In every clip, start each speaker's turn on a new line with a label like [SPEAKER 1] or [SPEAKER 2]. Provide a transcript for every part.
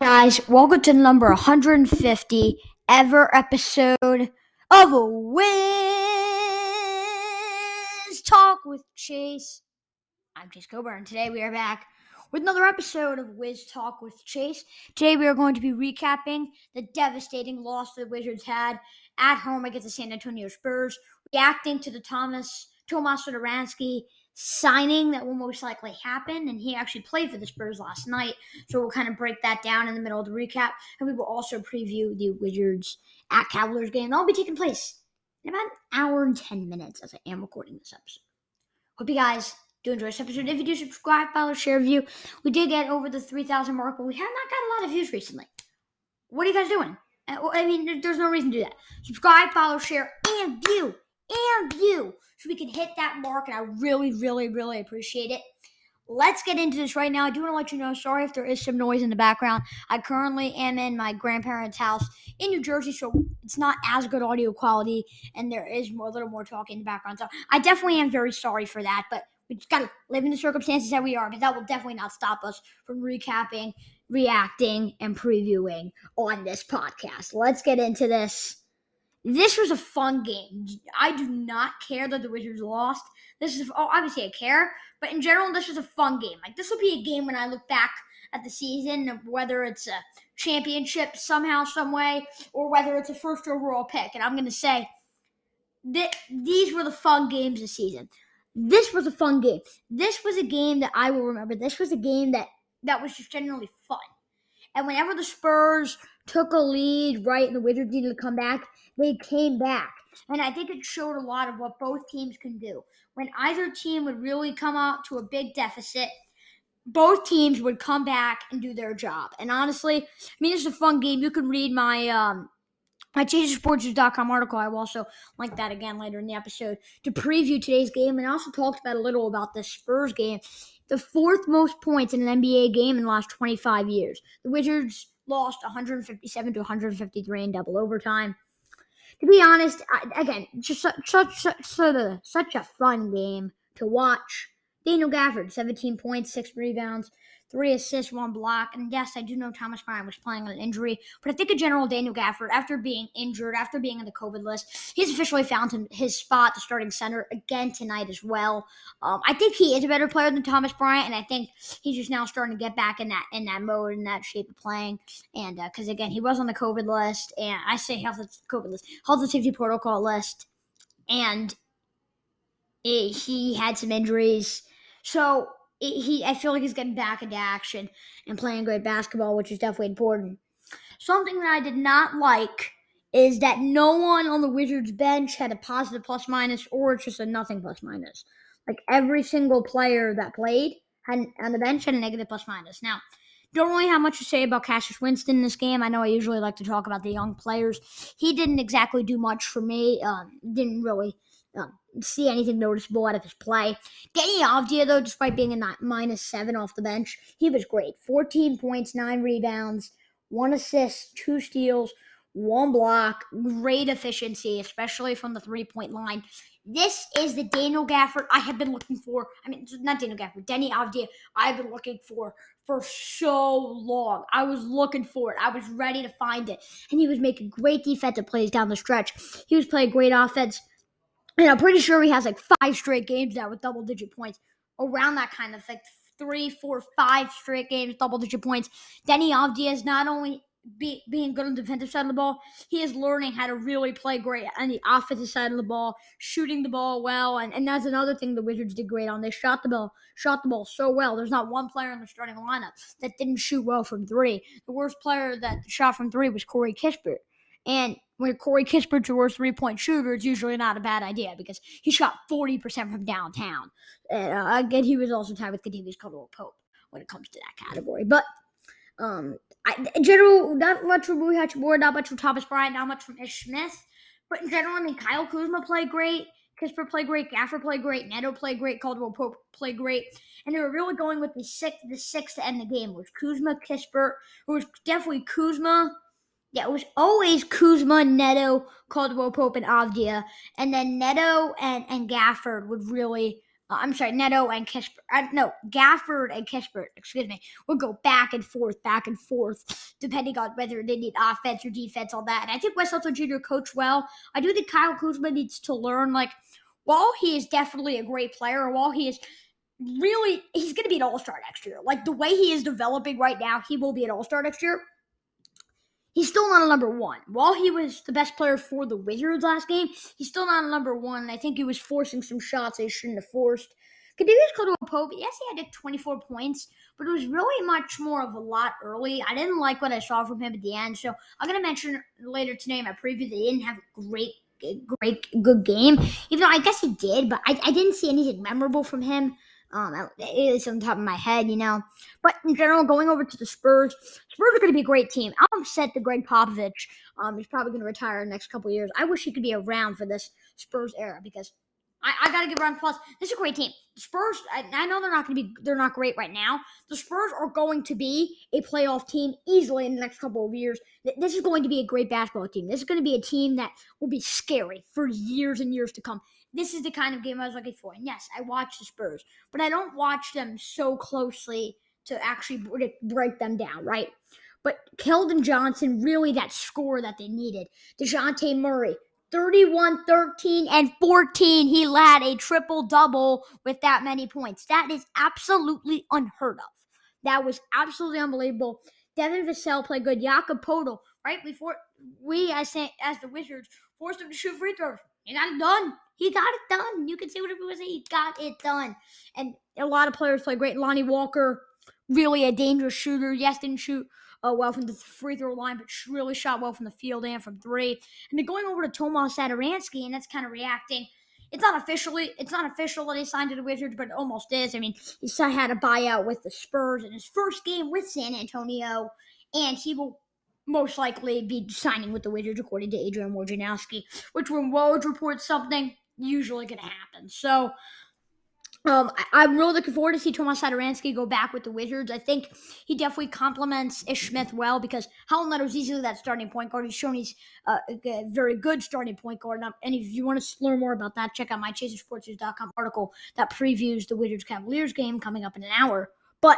[SPEAKER 1] guys? Welcome to number 150 ever episode of Wiz Talk with Chase. I'm Chase Coburn. Today we are back with another episode of Wiz Talk with Chase. Today we are going to be recapping the devastating loss the Wizards had at home against the San Antonio Spurs, reacting to the Thomas Tomas Satoransky signing that will most likely happen. And he actually played for the Spurs last night. So we'll kind of break that down in the middle of the recap. And we will also preview the Wizards at Cavaliers game. That'll be taking place in about an hour and 10 minutes as I am recording this episode. Hope you guys do enjoy this episode. If you do subscribe, follow, share, view. We did get over the 3,000 mark, but we have not got a lot of views recently. What are you guys doing? Uh, I mean, there's no reason to do that. Subscribe, follow, share, and view. And you so we can hit that mark, and I really, really, really appreciate it. Let's get into this right now. I do want to let you know, sorry if there is some noise in the background. I currently am in my grandparents' house in New Jersey, so it's not as good audio quality, and there is more, a little more talking in the background. So I definitely am very sorry for that, but we just got to live in the circumstances that we are, but that will definitely not stop us from recapping, reacting, and previewing on this podcast. Let's get into this. This was a fun game. I do not care that the Wizards lost. This is oh, obviously I care, but in general, this was a fun game. Like this will be a game when I look back at the season, whether it's a championship somehow, some way, or whether it's a first overall pick. And I'm gonna say that these were the fun games this season. This was a fun game. This was a game that I will remember. This was a game that that was just genuinely fun. And whenever the Spurs took a lead, right, and the Wizards needed to come back, they came back. And I think it showed a lot of what both teams can do. When either team would really come out to a big deficit, both teams would come back and do their job. And honestly, I mean, it's a fun game. You can read my um, my ChaseSports.com article. I will also link that again later in the episode to preview today's game and I also talked about a little about the Spurs game. The fourth most points in an NBA game in the last 25 years. The Wizards lost 157 to 153 in double overtime to be honest, I, again, just such, such, such, such a fun game to watch. Daniel Gafford, 17 points, six rebounds, three assists, one block. And yes, I do know Thomas Bryant was playing on an injury, but I think a general, Daniel Gafford, after being injured, after being on the COVID list, he's officially found his spot, the starting center, again tonight as well. Um, I think he is a better player than Thomas Bryant, and I think he's just now starting to get back in that in that mode and that shape of playing. And because uh, again, he was on the COVID list, and I say health COVID list, health and safety protocol list, and it, he had some injuries. So it, he I feel like he's getting back into action and playing great basketball, which is definitely important. Something that I did not like is that no one on the Wizards bench had a positive plus minus or just a nothing plus minus. Like every single player that played had on the bench had a negative plus minus. Now, don't really have much to say about Cassius Winston in this game. I know I usually like to talk about the young players. He didn't exactly do much for me. Um, didn't really um, see anything noticeable out of his play. Deni Avdija, though, despite being a minus seven off the bench, he was great. 14 points, nine rebounds, one assist, two steals, one block. Great efficiency, especially from the three point line. This is the Daniel Gafford I have been looking for. I mean, not Daniel Gafford, Deni Avdija. I've been looking for for so long. I was looking for it. I was ready to find it, and he was making great defensive plays down the stretch. He was playing great offense and I'm pretty sure he has like five straight games now with double digit points. Around that kind of like three, four, five straight games, double digit points. Deni Avdija is not only be, being good on the defensive side of the ball, he is learning how to really play great on the offensive side of the ball, shooting the ball well, and, and that's another thing the Wizards did great on. They shot the ball, shot the ball so well. There's not one player in the starting lineup that didn't shoot well from three. The worst player that shot from three was Corey Kispert. And when Corey your worst three point shooter, it's usually not a bad idea because he shot 40% from downtown. And uh, again, he was also tied with Kentavious Caldwell Pope when it comes to that category. But um, I, in general, not much from Rui Hachimura, not much from Thomas Bryant, not much from Ish Smith. But in general, I mean, Kyle Kuzma played great. Kispert played great. Gafford played great. Neto played great. Caldwell Pope played great. And they were really going with the six, the six to end the game. Was Kuzma, Kispert, it was definitely Kuzma, yeah, it was always Kuzma, Neto, Caldwell Pope, and Avdija. And then Neto and, and Gafford would really, uh, I'm sorry, Neto and Kispert, uh, no, Gafford and Kispert, excuse me, would go back and forth, back and forth. depending on whether they need offense or defense, all that. And I think Wes Unseld Jr. coached well. I do think Kyle Kuzma needs to learn, like, while he is definitely a great player, while he is really, he's going to be an all star next year. Like, the way he is developing right now, he will be an all star next year. He's still not a number one. While he was the best player for the Wizards last game, he's still not a number one. I think he was forcing some shots he shouldn't have forced. Kadarius Caldwell-Pope, yes, he had 24 points, but it was really much more of a lot early. I didn't like what I saw from him at the end, so I'm going to mention later today in my preview that he didn't have a great, great, good game. Even though I guess he did, but I, I didn't see anything memorable from him. Um, it is on top of my head, you know. But in general, going over to the Spurs, Spurs are going to be a great team. I'm upset that Gregg Popovich um, is probably going to retire in the next couple years. I wish he could be around for this Spurs era because I, I got to give Ron plus. This is a great team. The Spurs. I, I know they're not going to be. They're not great right now. The Spurs are going to be a playoff team easily in the next couple of years. This is going to be a great basketball team. This is going to be a team that will be scary for years and years to come. This is the kind of game I was looking for. And yes, I watch the Spurs, but I don't watch them so closely to actually break them down, right? But Keldon Johnson, really that score that they needed. DeJounte Murray, 31, 13, and 14. He led a triple double with that many points. That is absolutely unheard of. That was absolutely unbelievable. Devin Vassell played good. Jakob Poeltl, right before we as as the Wizards forced him to shoot free throws. He got it done. He got it done. You can say whatever you want to say. He got it done. And a lot of players play great. Lonnie Walker, really a dangerous shooter. Yes, didn't shoot uh, well from the free throw line, but really shot well from the field and from three. And then going over to Tomas Satoransky, and that's kind of reacting. It's not officially, it's not official that he signed to the Wizards, but it almost is. I mean, he had a buyout with the Spurs in his first game with San Antonio, and he will most likely be signing with the Wizards, according to Adrian Wojnarowski, which when Woj reports something, usually going to happen. So um, I, am really looking forward to see Tomas Satoransky go back with the Wizards. I think he definitely complements Ish Smith well because Raul Neto's easily that starting point guard. He's shown he's uh, a very good starting point guard. And if you want to learn more about that, check out my ChaseSportsNews.com article that previews the Wizards Cavaliers game coming up in an hour. But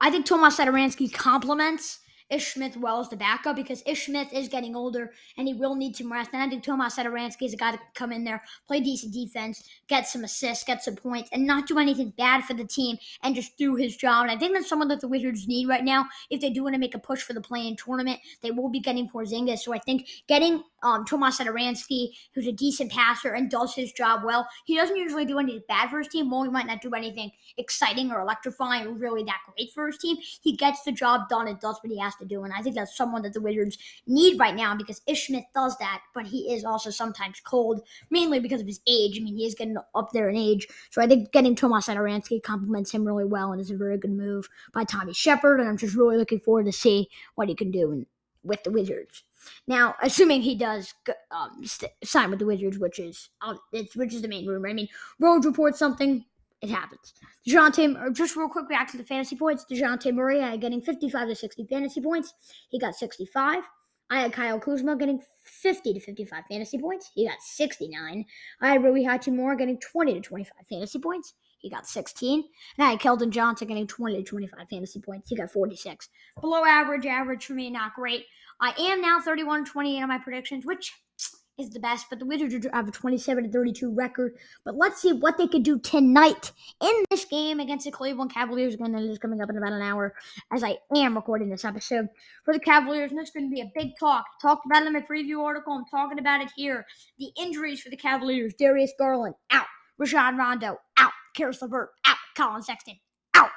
[SPEAKER 1] I think Tomas Satoransky complements Ish Smith the backup because Ish Smith is getting older and he will need some rest. And I think Tomas Satoransky is a guy to come in there, play decent defense, get some assists, get some points, and not do anything bad for the team and just do his job. And I think that's someone that the Wizards need right now. If they do want to make a push for the play-in tournament, they will be getting Porzingis. So I think getting um, Tomas Satoransky, who's a decent passer and does his job well, he doesn't usually do anything bad for his team. Well, he might not do anything exciting or electrifying or really that great for his team. He gets the job done and does what he has to do. And I think that's someone that the Wizards need right now because Ish Smith does that, but he is also sometimes cold, mainly because of his age. I mean, he is getting up there in age. So I think getting Tomas Satoransky complements him really well and is a very good move by Tommy Sheppard. And I'm just really looking forward to see what he can do with the Wizards. Now, assuming he does um, st- sign with the Wizards, which is uh, which is the main rumor. I mean, Rhodes reports something it happens. DeJounte, just real quick back to the fantasy points. DeJounte Murray had getting 55 to 60 fantasy points. He got 65. I had Kyle Kuzma getting 50 to 55 fantasy points. He got 69. I had Rui Hachimura getting 20 to 25 fantasy points. He got 16. And I had Keldon Johnson getting 20 to 25 fantasy points. He got 46. Below average, average for me, not great. I am now 31 28 on my predictions, which is the best, but the Wizards have a 27 to 32 record. But let's see what they could do tonight in this game against the Cleveland Cavaliers. Again, it is coming up in about an hour as I am recording this episode for the Cavaliers. And this is going to be a big talk. Talked about it in my preview article. I'm talking about it here. The injuries for the Cavaliers Darius Garland out, Rajon Rondo out, Caris LeVert out, Collin Sexton out.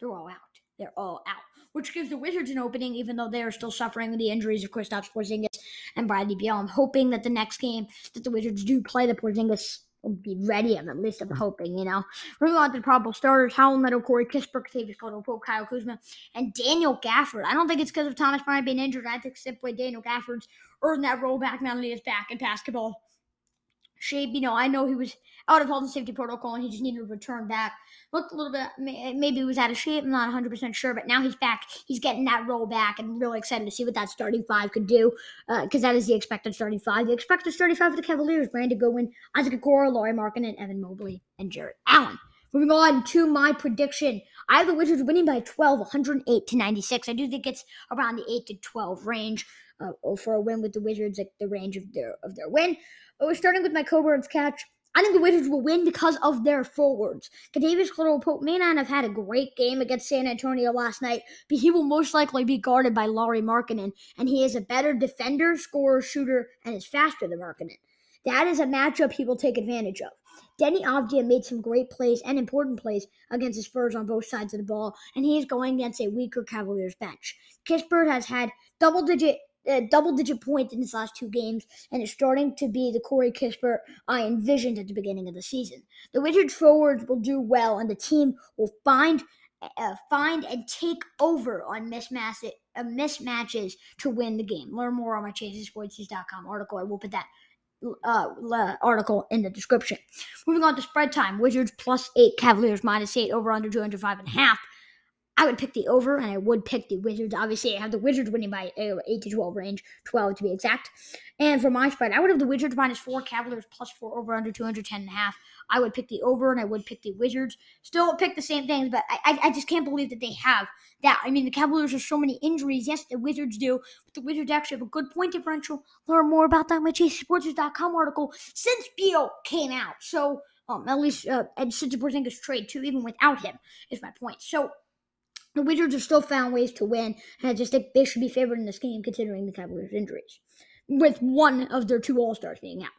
[SPEAKER 1] They're all out. They're all out which gives the Wizards an opening, even though they are still suffering the injuries of Kristaps Porzingis and Bradley Beal. I'm hoping that the next game that the Wizards do play the Porzingis will be ready. At least I'm hoping, you know. Moving on to the probable starters: Raul Neto, Corey Kispert, Kentavious Caldwell, Kyle Kuzma, and Daniel Gafford. I don't think it's because of Thomas Bryant being injured. I think simply Daniel Gafford's earned that role back now that he is back in basketball shape. You know, I know he was out of health and safety protocol and he just needed to return back. Looked a little bit, maybe he was out of shape. I'm not 100% sure, but now he's back. He's getting that role back and really excited to see what that starting five could do because uh, that is the expected starting five. The expected starting five for the Cavaliers Brandon Goodwin, Isaac Okoro, Lauri and Evan Mobley, and Jarrett Allen. Moving on to my prediction. I have the Wizards winning by 12, 108 to 96. I do think it's around the 8 to 12 range uh, for a win with the Wizards, like the range of their of their win. But we're starting with my Coburn's catch. I think the Wizards will win because of their forwards. Kentavious Caldwell Pope may not have had a great game against San Antonio last night, but he will most likely be guarded by Lauri Markkanen, and he is a better defender, scorer, shooter, and is faster than Markkanen. That is a matchup he will take advantage of. Deni Avdija made some great plays and important plays against the Spurs on both sides of the ball, and he is going against a weaker Cavaliers bench. Kispert has had double digit double digit points in his last two games and is starting to be the Corey Kispert I envisioned at the beginning of the season. The Wizards forwards will do well, and the team will find uh, find and take over on mismatch, uh, mismatches to win the game. Learn more on my ChaseSports.com article. I will put that uh, article in the description. Moving on to spread time. Wizards plus eight, Cavaliers minus eight, over under 205 and a half. I would pick the over, and I would pick the Wizards. Obviously, I have the Wizards winning by uh, 8 to 12 range, 12 to be exact. And for my spread, I would have the Wizards minus 4, Cavaliers plus 4, over under 210 and a half. I would pick the over, and I would pick the Wizards. Still pick the same things, but I, I, I just can't believe that they have that. I mean, the Cavaliers have so many injuries. Yes, the Wizards do, but the Wizards actually have a good point differential. Learn more about that in my ChaseSports.com article since Beal came out. So, um, at least uh, and since Porzingis trade too, even without him, is my point. So the Wizards have still found ways to win, and I just think they should be favored in this game considering the Cavaliers' injuries, with one of their two All Stars being out.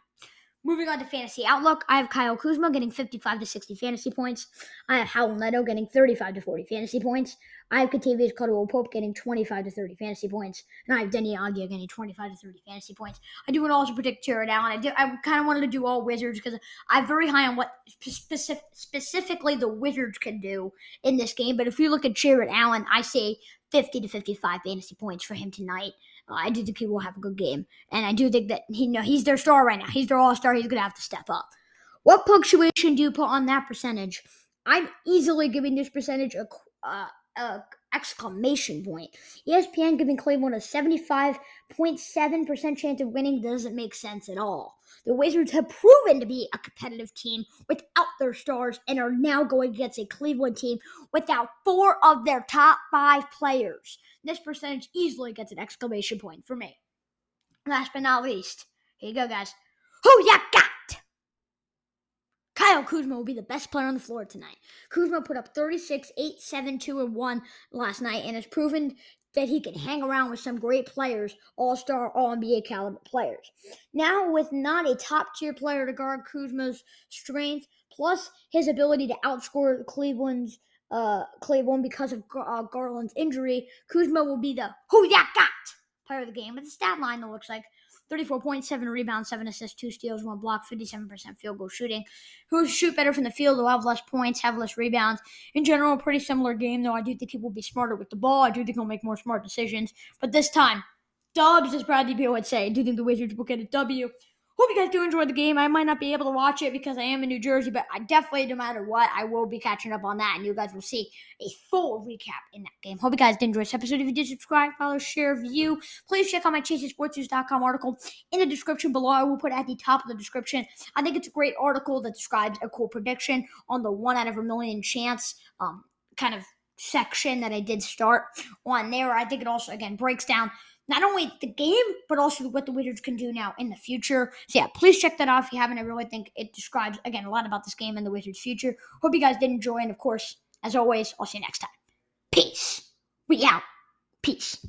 [SPEAKER 1] Moving on to fantasy outlook, I have Kyle Kuzma getting 55 to 60 fantasy points. I have Raul Neto getting 35 to 40 fantasy points. I have Kentavious Caldwell Pope getting 25 to 30 fantasy points, and I have Deni Avdija getting 25 to 30 fantasy points. I do want to also predict Jarrett Allen. I do. I kind of wanted to do all Wizards because I'm very high on what specific, specifically the Wizards can do in this game. But if you look at Jarrett Allen, I say 50 to 55 fantasy points for him tonight. I do think he will have a good game, and I do think that he you know he's their star right now. He's their all star. He's gonna have to step up. What punctuation do you put on that percentage? I'm easily giving this percentage a, uh, a exclamation point. ESPN giving Cleveland a 75.7% chance of winning doesn't make sense at all. The Wizards have proven to be a competitive team without their stars and are now going against a Cleveland team without four of their top five players. This percentage easily gets an exclamation point for me. Last but not least, here you go, guys. Who ya got? Kyle Kuzma will be the best player on the floor tonight. Kuzma put up 36, 8, 7, 2, and 1 last night and has proven that he can hang around with some great players, all star, all NBA caliber players. Now, with not a top tier player to guard Kuzma's strength, plus his ability to outscore Cleveland's uh, Cleveland because of uh, Garland's injury, Kuzma will be the who ya got player of the game with a stat line that looks like 34.7 rebounds, 7 assists, 2 steals, 1 block, 57% field goal shooting. Who shoot better from the field, will have less points, have less rebounds. In general, pretty similar game, though I do think he will be smarter with the ball. I do think he'll make more smart decisions. But this time, Dubs, as Bradley Beal would say. I do think the Wizards will get a W. Hope you guys do enjoy the game. I might not be able to watch it because I am in New Jersey, but I definitely, no matter what, I will be catching up on that, and you guys will see a full recap in that game. Hope you guys did enjoy this episode. If you did, subscribe, follow, share, view. Please check out my ChaseSportsNews.com article in the description below. I will put at the top of the description. I think it's a great article that describes a cool prediction on the one out of a million chance um, kind of section that I did start on there. I think it also, again, breaks down not only the game, but also what the Wizards can do now in the future. So yeah, please check that out if you haven't. I really think it describes again a lot about this game and the Wizards' future. Hope you guys did enjoy, and of course, as always, I'll see you next time. Peace. We out. Peace.